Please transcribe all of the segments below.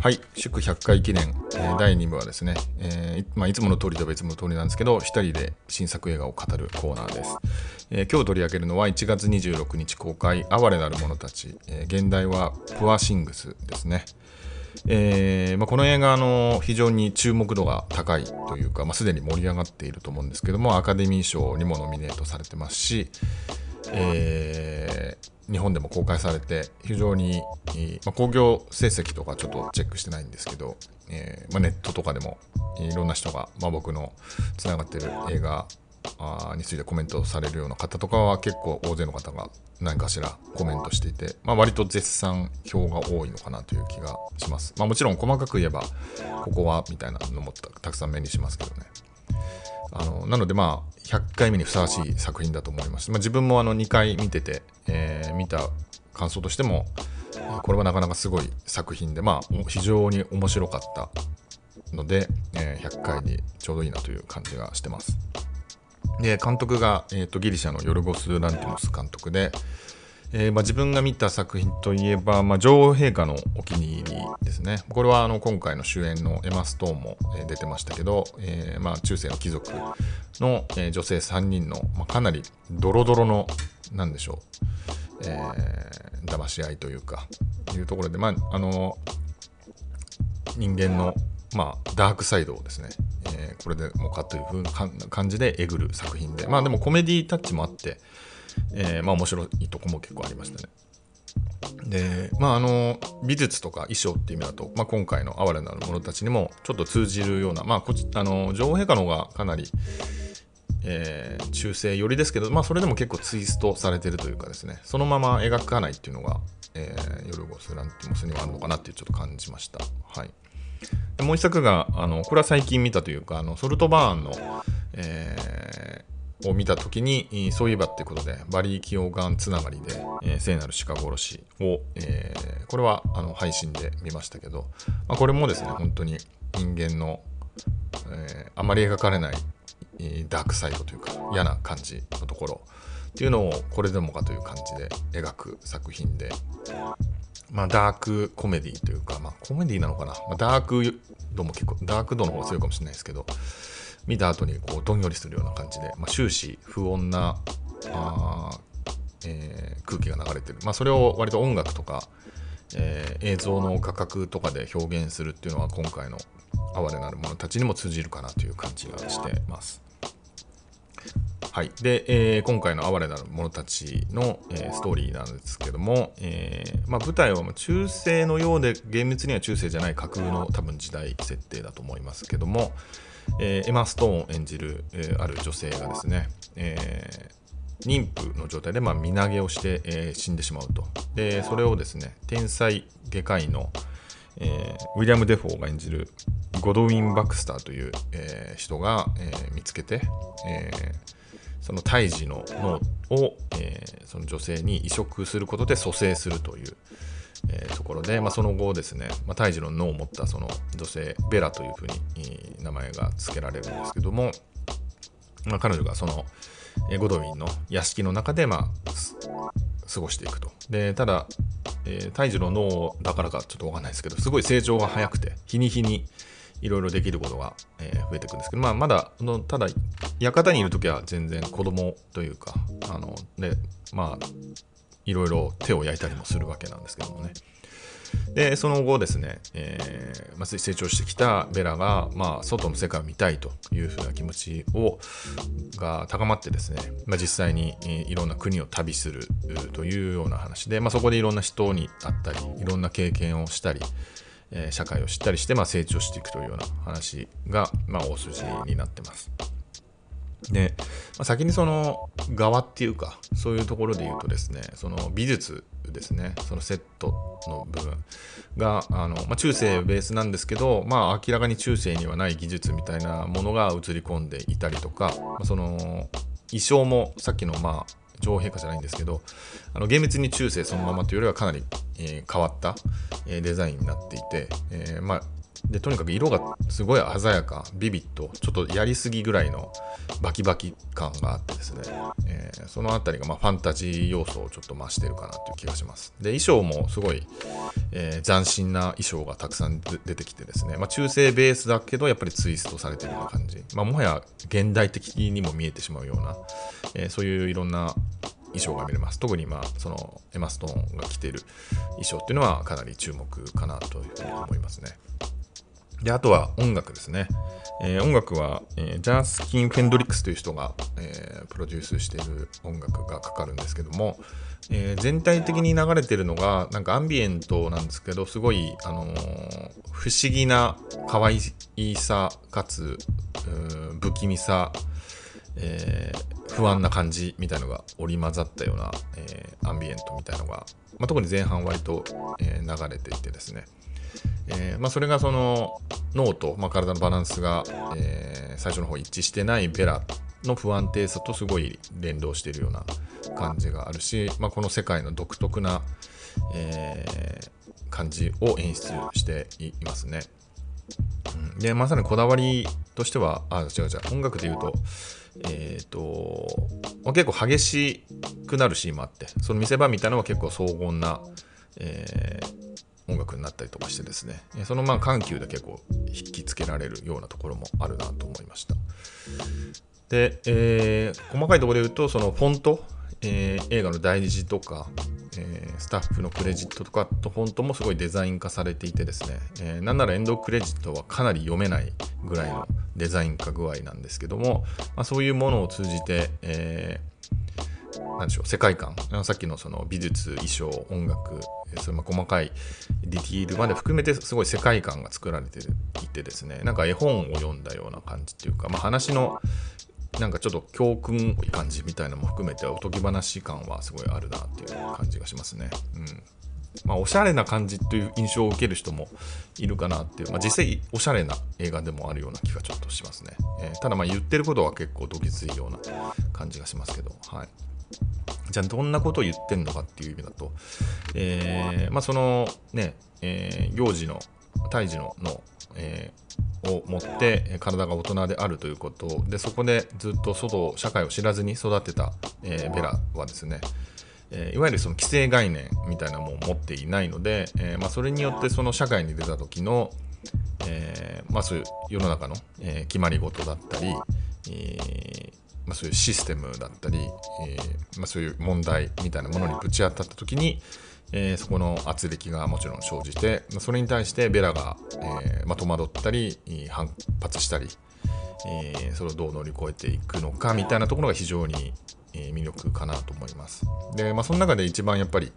はい。祝100回記念、えー第2部はですね、えーいまあ、いつもの通りといえばいつもの通りなんですけど一人で新作映画を語るコーナーです、えー今日取り上げるのは1月26日公開「哀れなる者たち」え現代は「プアシングス」ですね。えーまあ、この映画の非常に注目度が高いというか、まあ、すでに盛り上がっていると思うんですけどもアカデミー賞にもノミネートされてますし、えー日本でも公開されて非常に、まあ、興行成績とかちょっとチェックしてないんですけど、えーまあ、ネットとかでもいろんな人が、まあ、僕のつながってる映画についてコメントされるような方とかは結構大勢の方が何かしらコメントしていて、まあ、割と絶賛票が多いのかなという気がします。まあ、もちろん細かく言えばここはみたいなのもたくさん目にしますけどね。あのなのでまあ100回目にふさわしい作品だと思います。まあ、自分もあの2回見てて、えー見た感想としてもこれはなかなかすごい作品でまあ非常に面白かったので、えー100回にちょうどいいなという感じがしてます。で監督が、えー、とギリシャのヨルゴス・ランティモス監督で、えーまあ、自分が見た作品といえば、まあ、女王陛下のお気に入りですね。これはあの今回の主演のエマ・ストーンも、出てましたけど、えーまあ、中世の貴族の、女性3人の、ま、かなりドロドロのなんでしょう、えー騙し合いというかいうところで、まあ、あの人間の、まあ、ダークサイドをですね、えーこれでもかというふうな感じでえぐる作品で、まあでもコメディタッチもあって、えーまあ面白いとこも結構ありましたね。で、まああの、美術とか衣装っていう意味だと、まあ今回の哀れなる者たちにもちょっと通じるような、まあこっち、あの、女王陛下の方がかなり、えー中世寄りですけど、まあそれでも結構ツイストされてるというかですね、そのまま描かないっていうのが、えーヨルゴス・ランティモスにはあるのかなっていうちょっと感じました。はい。でもう一作があのこれは最近見たというかあのソルトバーンの、えーを見た時にそういえばってことでバリー・キオガンつながりで、えー聖なる鹿殺しを、えーこれはあの配信で見ましたけど、まあ、これもですね本当に人間の、えーあまり描かれないダークサイドというか嫌な感じのところっていうのをこれでもかという感じで描く作品でまあ、ダークコメディというか、まあ、コメディなのかな、まあ、ダーク度も結構、ダーク度の方が強いかもしれないですけど、見た後にこうどんよりするような感じで、まあ、終始不穏なあ、えー空気が流れてる、まあ、それを割と音楽とか、えー映像の画角とかで表現するっていうのは今回の哀れなる者たちにも通じるかなという感じがしてます。はい、で、えー今回の哀れなる者たちの、えーストーリーなんですけども、えーまあ、舞台は中世のようで厳密には中世じゃない架空の多分時代設定だと思いますけども、えーエマ・ストーンを演じる、えーある女性がですね、えー妊婦の状態で、まあ、身投げをして、え死んでしまうと。でそれをですね天才外科医の、えウィリアム・デフォーが演じるゴドウィン・バクスターという、え人が、え見つけて、えその胎児の脳を、えその女性に移植することで蘇生するという、えーところで、まあ、その後ですね、まあ、胎児の脳を持ったその女性ベラというふうにえ名前が付けられるんですけども、まあ、彼女がその、えーゴドウィンの屋敷の中で、まあ、過ごしていくと。でただ、えー胎児の脳だからかちょっとわかんないですけどすごい成長が早くて日に日にいろいろできることが、え増えていくんですけど、まあ、まだのただ館にいる時は全然子供というかあのでまあいろいろ手を焼いたりもするわけなんですけどもね。でその後ですね、えーまあ、成長してきたベラが、まあ、外の世界を見たいというふうな気持ちをが高まってですね、まあ、実際に、いろんな国を旅するというような話で、まあ、そこでいろんな人に会ったりいろんな経験をしたり、え社会を知ったりして、まあ、成長していくというような話が、まあ、大筋になってます。で、まあ、先にその側っていうかそういうところで言うとですねその美術ですねそのセットの部分があの、まあ、中世ベースなんですけど、まあ、明らかに中世にはない技術みたいなものが映り込んでいたりとか、まあその衣装もさっきのまあ女王陛下じゃないんですけどあの厳密に中世そのままというよりはかなり、えー変わった、えーデザインになっていて、えーまあでとにかく色がすごい鮮やかビビットちょっとやりすぎぐらいのバキバキ感があってですね、えー、その辺りがまファンタジー要素をちょっと増してるかなという気がしますで衣装もすごい、えー、斬新な衣装がたくさん出てきてですね、まあ、中性ベースだけどやっぱりツイストされてるような感じ、まあ、もはや現代的にも見えてしまうような、えー、そういういろんな衣装が見れます。特に、まあ、そのエマ・ストーンが着ている衣装っていうのはかなり注目かなというふうに思いますね。で、あとは音楽ですね。えー、音楽は、えー、ジャースキン・フェンドリックスという人が、えー、プロデュースしている音楽がかかるんですけども、え全体的に流れてるのが、なんかアンビエントなんですけど、すごい、あの不思議な可愛さかつ、不気味さ、え不安な感じみたいのが織り交ざったような、えアンビエントみたいのが、まあ、特に前半割と、え流れていてですね、えーまあ、それがその脳と、まあ、体のバランスが、えー、最初の方一致してないベラの不安定さとすごい連動しているような感じがあるし、まあ、この世界の独特な、えー、感じを演出していますね。うん、でまさにこだわりとしてはあ違う違う音楽で言うとえっ、ー、と、まあ、結構激しくなるシーンもあってその見せ場みたいなのは結構荘厳な、えー、音楽になったりとかしてですね。そのまあ緩急で結構引きつけられるようなところもあるなと思いました。で、えー、細かいところで言うとそのフォント、えー、映画の題字とか、えー、スタッフのクレジットとかとフォントもすごいデザイン化されていてですね、えー、なんならエンドクレジットはかなり読めないぐらいのデザイン化具合なんですけども、まあ、そういうものを通じて、えー、でしょう世界観さっきのその美術衣装音楽その細かいディティールまで含めてすごい世界観が作られていてですねなんか絵本を読んだような感じっていうか、まあ、話のなんかちょっと教訓っい感じみたいなのも含めておとぎ話感はすごいあるなっていう感じがしますね。うんまあ、おしゃれな感じという印象を受ける人もいるかなっていう、まあ、実際おしゃれな映画でもあるような気がちょっとしますね。えー、ただまあ言ってることは結構どぎついような感じがしますけど、はい。じゃあどんなことを言ってんのかっていう意味だと、えー、まあ、そのね、えー、幼児の胎児の脳、えー、を持って体が大人であるということでそこでずっと外社会を知らずに育てた、えー、ベラはですね、えー、いわゆるその既成概念みたいなものを持っていないので、えまあ、それによってその社会に出た時の、えまあ、そういう世の中の、え決まり事だったり、えまあ、そういうシステムだったり、えー、まあ、そういう問題みたいなものにぶち当たった時に、えー、そこの圧力がもちろん生じてまあそれに対してベラが、えー、まあ、戸惑ったり反発したり、えそれをどう乗り越えていくのかみたいなところが非常に、魅力かなと思います。で、まあ、その中で一番やっぱり、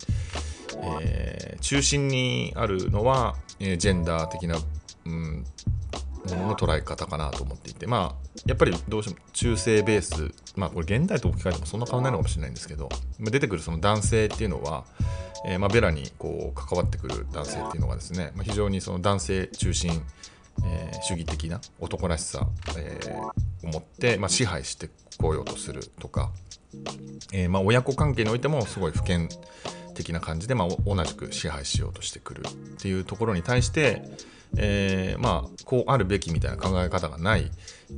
え中心にあるのは、えジェンダー的な、うん、ものの捉え方かなと思っていてまあやっぱりどうしても中性ベースまあこれ現代と置き換えてもそんな変わらないのかもしれないんですけど出てくるその男性っていうのは、えー、まあベラにこう関わってくる男性っていうのがですね、まあ、非常にその男性中心、えー、主義的な男らしさ、えー、を持って、まあ、支配してこようとするとか、えー、まあ親子関係においてもすごい不健的な感じで、まあ、同じく支配しようとしてくるっていうところに対して、えー、まあこうあるべきみたいな考え方がない、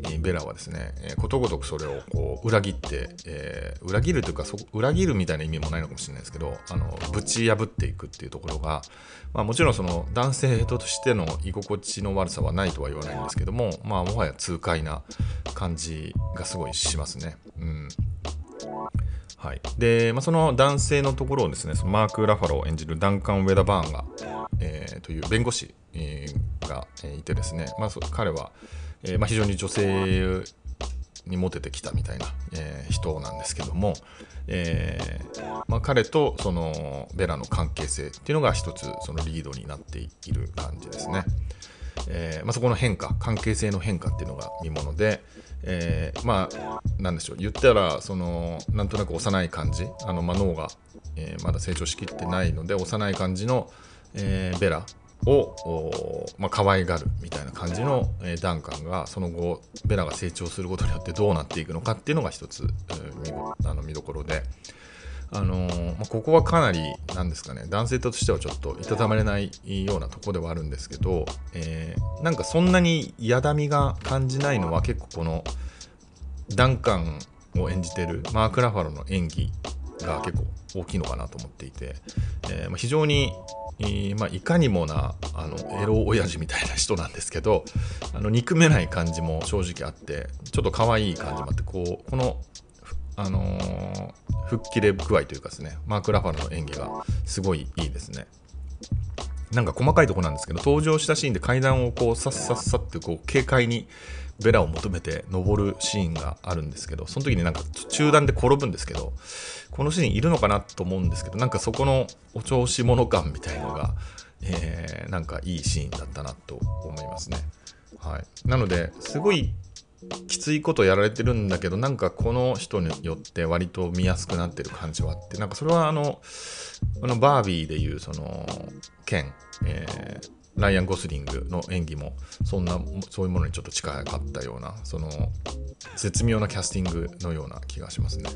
えー、ベラはですね、えー、ことごとくそれをこう裏切って、え裏切るというかそ裏切るみたいな意味もないのかもしれないですけどあのぶち破っていくっていうところが、まあ、もちろんその男性としての居心地の悪さはないとは言わないんですけども、まあ、もはや痛快な感じがすごいしますね。うんはいでまあ、その男性のところをですねそのマーク・ラファロを演じるダンカン・ウェダバーンが、えー、という弁護士、えー、がいてですね、まあ、彼は、えーまあ、非常に女性にモテてきたみたいな、えー、人なんですけども、えーまあ、彼とそのベラの関係性っていうのが一つそのリードになっている感じですね。えーまあ、そこの変化関係性の変化っていうのが見もので、えー、まあなんでしょう言ったらそのなんとなく幼い感じあの、まあ、脳が、えー、まだ成長しきってないので幼い感じの、えー、ベラを、まあ、可愛がるみたいな感じの、えー、ダンカンがその後ベラが成長することによってどうなっていくのかっていうのが一つ、えー、あの見どころで。あの、まあ、ここはかなりなんですかね男性としてはちょっといたたまれないようなとこではあるんですけど、えー、なんかそんなにやだみが感じないのは結構このダンカンを演じてるマーク・ラファロの演技が結構大きいのかなと思っていて、えー、まあ、非常にまあ、いかにもなあのエロ親父みたいな人なんですけどあの憎めない感じも正直あってちょっと可愛い感じもあってこうこのあのー、吹っ切れ具合というかですねマーク・ラファルの演技がすごいいいですねなんか細かいとこなんですけど登場したシーンで階段をこうさっさっさってこう軽快にベラを求めて登るシーンがあるんですけどその時になんか中段で転ぶんですけどこのシーンいるのかなと思うんですけどなんかそこのお調子者感みたいのが、えー、なんかいいシーンだったなと思いますね。はい、なのですごいきついことやられてるんだけどなんかこの人によって割と見やすくなってる感じはあってなんかそれはあのあのバービーでいうそのケン、えー、ライアン・ゴスリングの演技もそんなそういうものにちょっと近かったようなその絶妙なキャスティングのような気がしますね。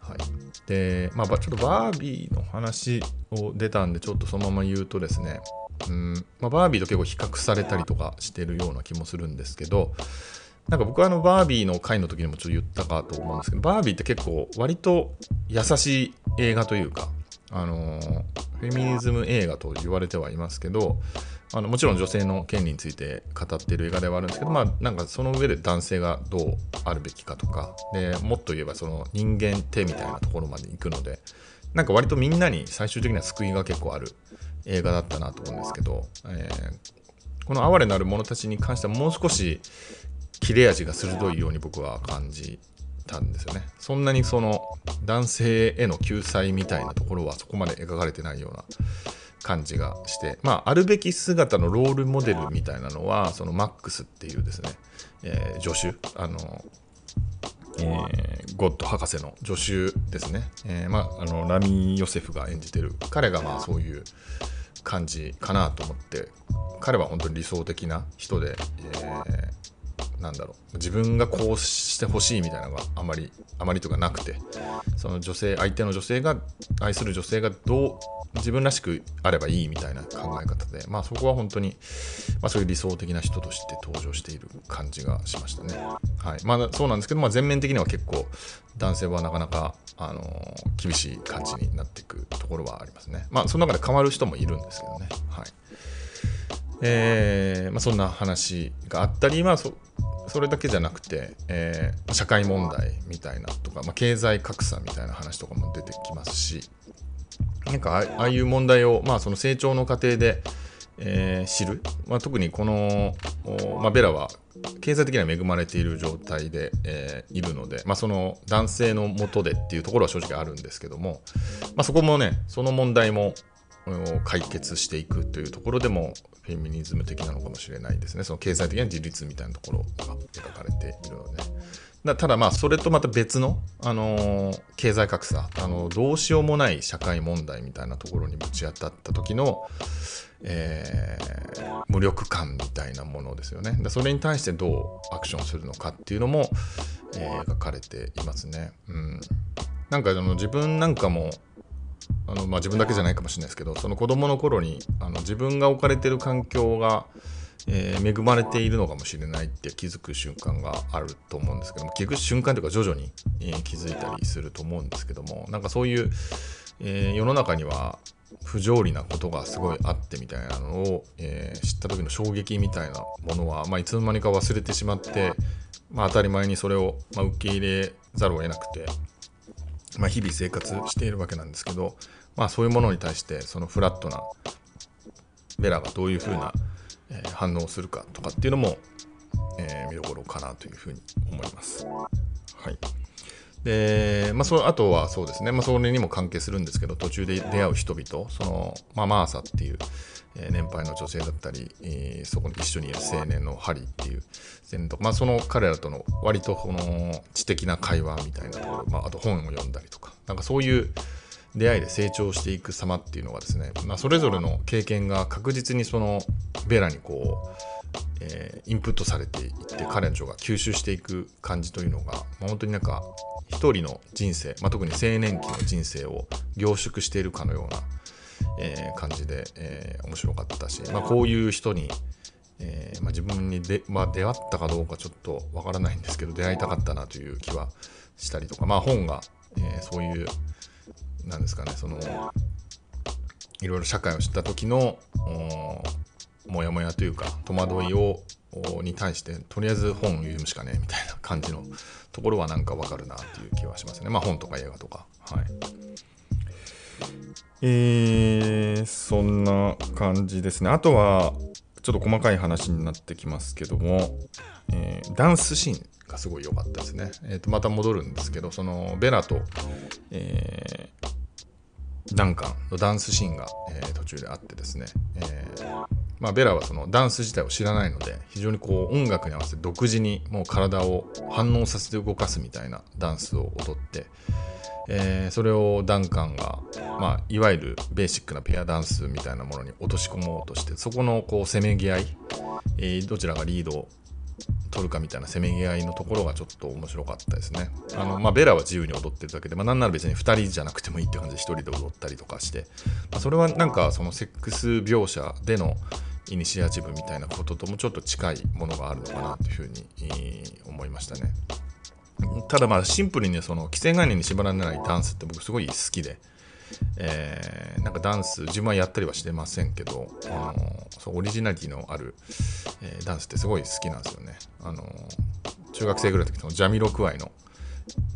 はい、でまあちょっとバービーの話を出たんでちょっとそのまま言うとですねうんまあ、バービーと結構比較されたりとかしてるような気もするんですけどなんか僕はあのバービーの回の時にもちょっと言ったかと思うんですけどバービーって結構割と優しい映画というかあのフェミニズム映画と言われてはいますけどあのもちろん女性の権利について語っている映画ではあるんですけど、まあ、なんかその上で男性がどうあるべきかとかでもっと言えばその人間ってみたいなところまで行くのでなんか割とみんなに最終的には救いが結構ある映画だったなと思うんですけど、えー、この哀れなる者たちに関してはもう少し切れ味が鋭いように僕は感じたんですよね。そんなにその男性への救済みたいなところはそこまで描かれてないような感じがして、まあ、あるべき姿のロールモデルみたいなのはそのマックスっていうですね、えー、助手。あの、えー、ゴッド博士の助手ですね、えー、まあ、あのラミー・ヨセフが演じてる。彼がまあそういう感じかなと思って。彼は本当に理想的な人で、えーなんだろう自分がこうしてほしいみたいなのがあまりあまりとかなくてその女性相手の女性が愛する女性がどう自分らしくあればいいみたいな考え方で、まあ、そこは本当に、まあ、そういう理想的な人として登場している感じがしましたね。はいまあ、そうなんですけど、まあ、全面的には結構男性はなかなか、あのー、厳しい感じになっていくところはありますね。まあ、その中で変わる人もいるんですけどね。はいえーまあ、そんな話があったり、まあそ、それだけじゃなくて、えー、社会問題みたいなとか、まあ、経済格差みたいな話とかも出てきますしなんかああいう問題を、まあ、その成長の過程で、えー、知る、まあ、特にこの、まあ、ベラは経済的には恵まれている状態で、えー、いるので、まあ、その男性のもとでっていうところは正直あるんですけども、まあ、そこもねその問題も解決していくというところでもフェミニズム的なのかもしれないですねその経済的な自立みたいなところが描かれているので。だただまあそれとまた別の、あのー、経済格差、あのー、どうしようもない社会問題みたいなところにぶち当たった時の、えー、無力感みたいなものですよねでそれに対してどうアクションするのかっていうのも、えー、描かれていますね。うん、なんかあの自分なんかもあの、まあ、自分だけじゃないかもしれないですけどその子供の頃にあの自分が置かれてる環境が、えー、恵まれているのかもしれないって気づく瞬間があると思うんですけども気づく瞬間というか徐々に、えー、気づいたりすると思うんですけどもなんかそういう、えー、世の中には不条理なことがすごいあってみたいなのを、えー、知った時の衝撃みたいなものは、まあ、いつの間にか忘れてしまって、まあ、当たり前にそれを、まあ、受け入れざるを得なくて、まあ、日々生活しているわけなんですけど、まあ、そういうものに対してそのフラットなベラがどういうふうな、反応をするかとかっていうのも、え、見どころかなというふうに思います。はいで、まあ、そあとはそうですね、まあ、それにも関係するんですけど途中で出会う人々その、まあ、マーサっていう、えー、年配の女性だったり、えー、そこに一緒にいる青年のハリーっていう青年と、まあ、その彼らとの割とこの知的な会話みたいなところ、まあ、あと本を読んだりとかなんかそういう出会いで成長していく様っていうのがですね、まあ、それぞれの経験が確実にそのベラにこう、えー、インプットされていって彼女が吸収していく感じというのが、まあ、本当になんか一人の人生、まあ、特に青年期の人生を凝縮しているかのような、えー、感じで、えー、面白かったし、まあ、こういう人に、えーまあ、自分にで、まあ、出会ったかどうかちょっとわからないんですけど出会いたかったなという気はしたりとか、まあ、本が、え、そういうなんですかねそのいろいろ社会を知った時のモヤモヤというか戸惑いをに対してとりあえず本を読むしかねみたいな感じのところはなんかわかるなっていう気はしますね。まあ本とか映画とか。はい。えー、そんな感じですね。あとはちょっと細かい話になってきますけども、えー、ダンスシーンがすごい良かったですね。えー、とまた戻るんですけど、そのベラと、えー、ダンカンのダンスシーンが、えー、途中であってですね、えーまあ、ベラはそのダンス自体を知らないので非常にこう音楽に合わせて独自にもう体を反応させて動かすみたいなダンスを踊って、えー、それをダンカンが、まあ、いわゆるベーシックなペアダンスみたいなものに落とし込もうとしてそこのこうせめぎ合い、えー、どちらがリードを取るかみたいなせめぎ合いのところがちょっと面白かったですね。あのまあ、ベラは自由に踊ってるだけで、まあ、なんなら別に2人じゃなくてもいいって感じで1人で踊ったりとかして、まあ、それはなんかそのセックス描写でのイニシアチブみたいなことともちょっと近いものがあるのかなというふうに思いましたね。ただまあシンプルにねその既成概念に縛られないダンスって僕すごい好きで、えー、なんかダンス自分はやったりはしてませんけど、あのそうオリジナリティのある、えー、ダンスってすごい好きなんですよね。あの中学生ぐらいの時のジャミロクワイの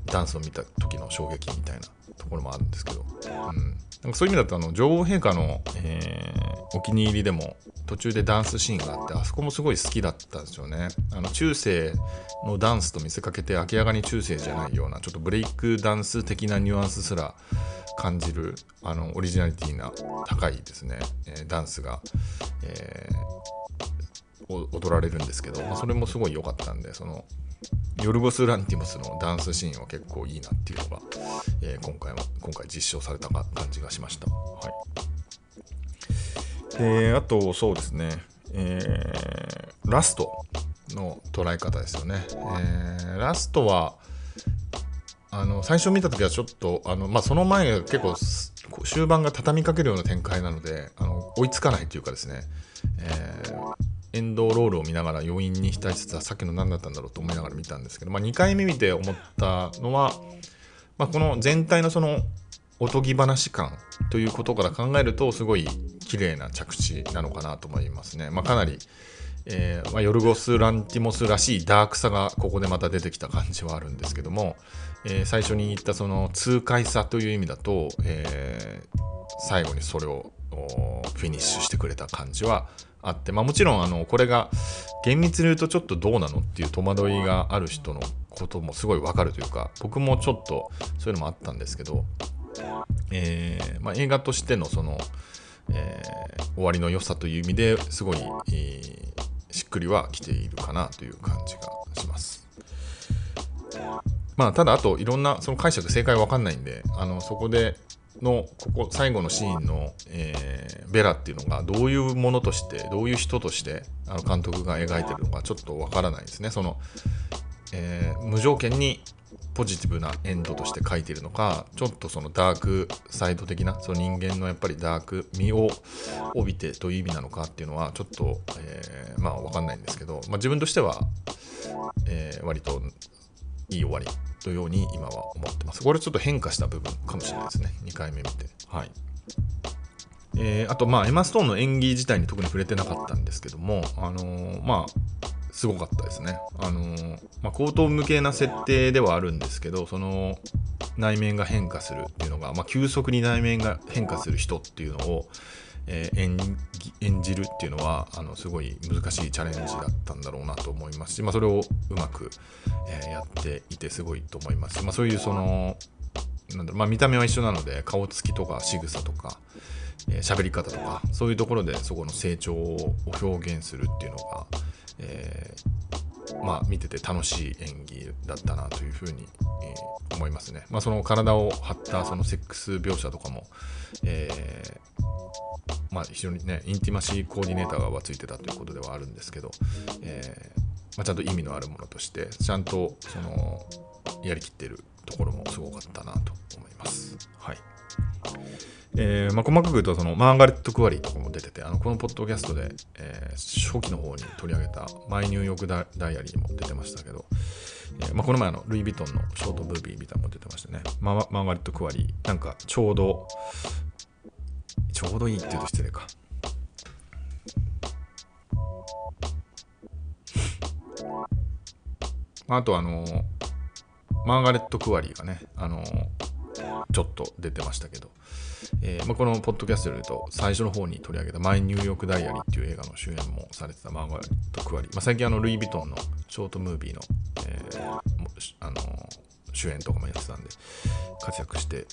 ダンスを見た時の衝撃みたいなところもあるんですけど、うん、なんかそういう意味だとあの女王陛下の、えー、お気に入りでも途中でダンスシーンがあってあそこもすごい好きだったんですよね。あの中世のダンスと見せかけて明らかに中世じゃないようなちょっとブレイクダンス的なニュアンスすら感じるあのオリジナリティな高いですね、えー、ダンスが、えー、踊られるんですけど、まあ、それもすごい良かったんでそのヨルゴス・ランティモスのダンスシーンは結構いいなっていうのが、えー、今回は今回実証された感じがしました。はい、であとそうですね、えー、ラストの捉え方ですよね。えー、ラストはあの最初見た時はちょっとあの、まあ、その前が結構終盤が畳みかけるような展開なのであの追いつかないというかですね、えー、エンドロールを見ながら余韻に浸りつつさっきの何だったんだろうと思いながら見たんですけど、まあ、2回目見て思ったのは、まあ、この全体のそのおとぎ話感ということから考えるとすごい綺麗な着地なのかなと思いますね。まあ、かなりえーまあ、ヨルゴス・ランティモスらしいダークさがここでまた出てきた感じはあるんですけども、えー、最初に言ったその痛快さという意味だと、えー、最後にそれをフィニッシュしてくれた感じはあって、まあ、もちろんあのこれが厳密に言うとちょっとどうなのっていう戸惑いがある人のこともすごいわかるというか僕もちょっとそういうのもあったんですけど、えーまあ、映画としてのその、えー、終わりの良さという意味ですごい、えー、しっくりはきているかなという感じがします。まあ、ただ、あといろんなその解釈、正解わかんないんで、あのそこでのここ最後のシーンの、えー、ベラっていうのがどういうものとしてどういう人としてあの監督が描いてるのかちょっとわからないですね。その、えー、無条件にポジティブなエンドとして書いてるのかちょっとそのダークサイド的なその人間のやっぱりダーク味を帯びてという意味なのかっていうのはちょっと、えー、まあ分かんないんですけど、まあ、自分としては、え、割といい終わり。というように今は思ってます。これちょっと変化した部分かもしれないですね。2回目見て。はい。えー、あと、まあ、エマ・ストーンの演技自体に特に触れてなかったんですけども、あのー、まあ、すごかったですね。あのー、まあ、口頭向けな設定ではあるんですけど、その内面が変化するっていうのが、まあ、急速に内面が変化する人っていうのを、えー、演演じるっていうのはあのすごい難しいチャレンジだったんだろうなと思いますし、まあ、それをうまく、えー、やっていてすごいと思います。まあ、そういうそのなんだろう、まあ、見た目は一緒なので顔つきとか仕草とか喋、えー、り方とかそういうところでそこの成長を表現するっていうのが、えー、まあ、見てて楽しい演技だったなというふうに、えー、思いますね。まあ、その体を張ったそのセックス描写とかも、えー、まあ、非常にねインティマシーコーディネーターがついてたということではあるんですけど、えーまあ、ちゃんと意味のあるものとしてちゃんとそのやりきってるところもすごかったなと思います。はい。えーまあ、細かく言うとそのマーガレット・クワリーとかも出ててあのこのポッドキャストで、えー初期の方に取り上げた「マイ・ニューヨークダ・イアリー」も出てましたけど、えーまあ、この前のルイ・ヴィトンのショートムービーみたいなのも出てましたね。マーマーガレット・クワリー。なんかちょうどちょうどいいって言うと失礼か。あとあのマーガレット・クワリーがねあのちょっと出てましたけど、えーまあ、このポッドキャストで言うと最初の方に取り上げた「マイ・ニューヨーク・ダイアリー」っていう映画の主演もされてたマーガレット・クワリ、まあ、最近あのルイ・ヴィトンのショートムービーの,、えーあの主演とかもやってたんで活躍して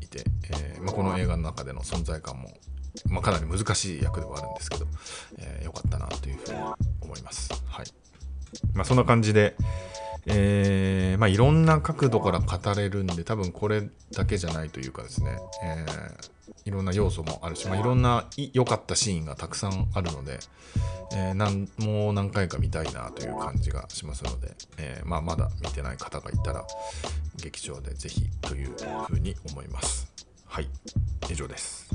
いて、えーまあ、この映画の中での存在感も、まあ、かなり難しい役ではあるんですけど、えーよかったなというふうに思います。はいまあ、そんな感じで、えーまあ、いろんな角度から語れるんで多分これだけじゃないというかですね、えーいろんな要素もあるし、まあ、いろんな良かったシーンがたくさんあるので、えーなんもう何回か見たいなという感じがしますので、えーまあ、まだ見てない方がいたら劇場でぜひというふうに思います。はい以上です。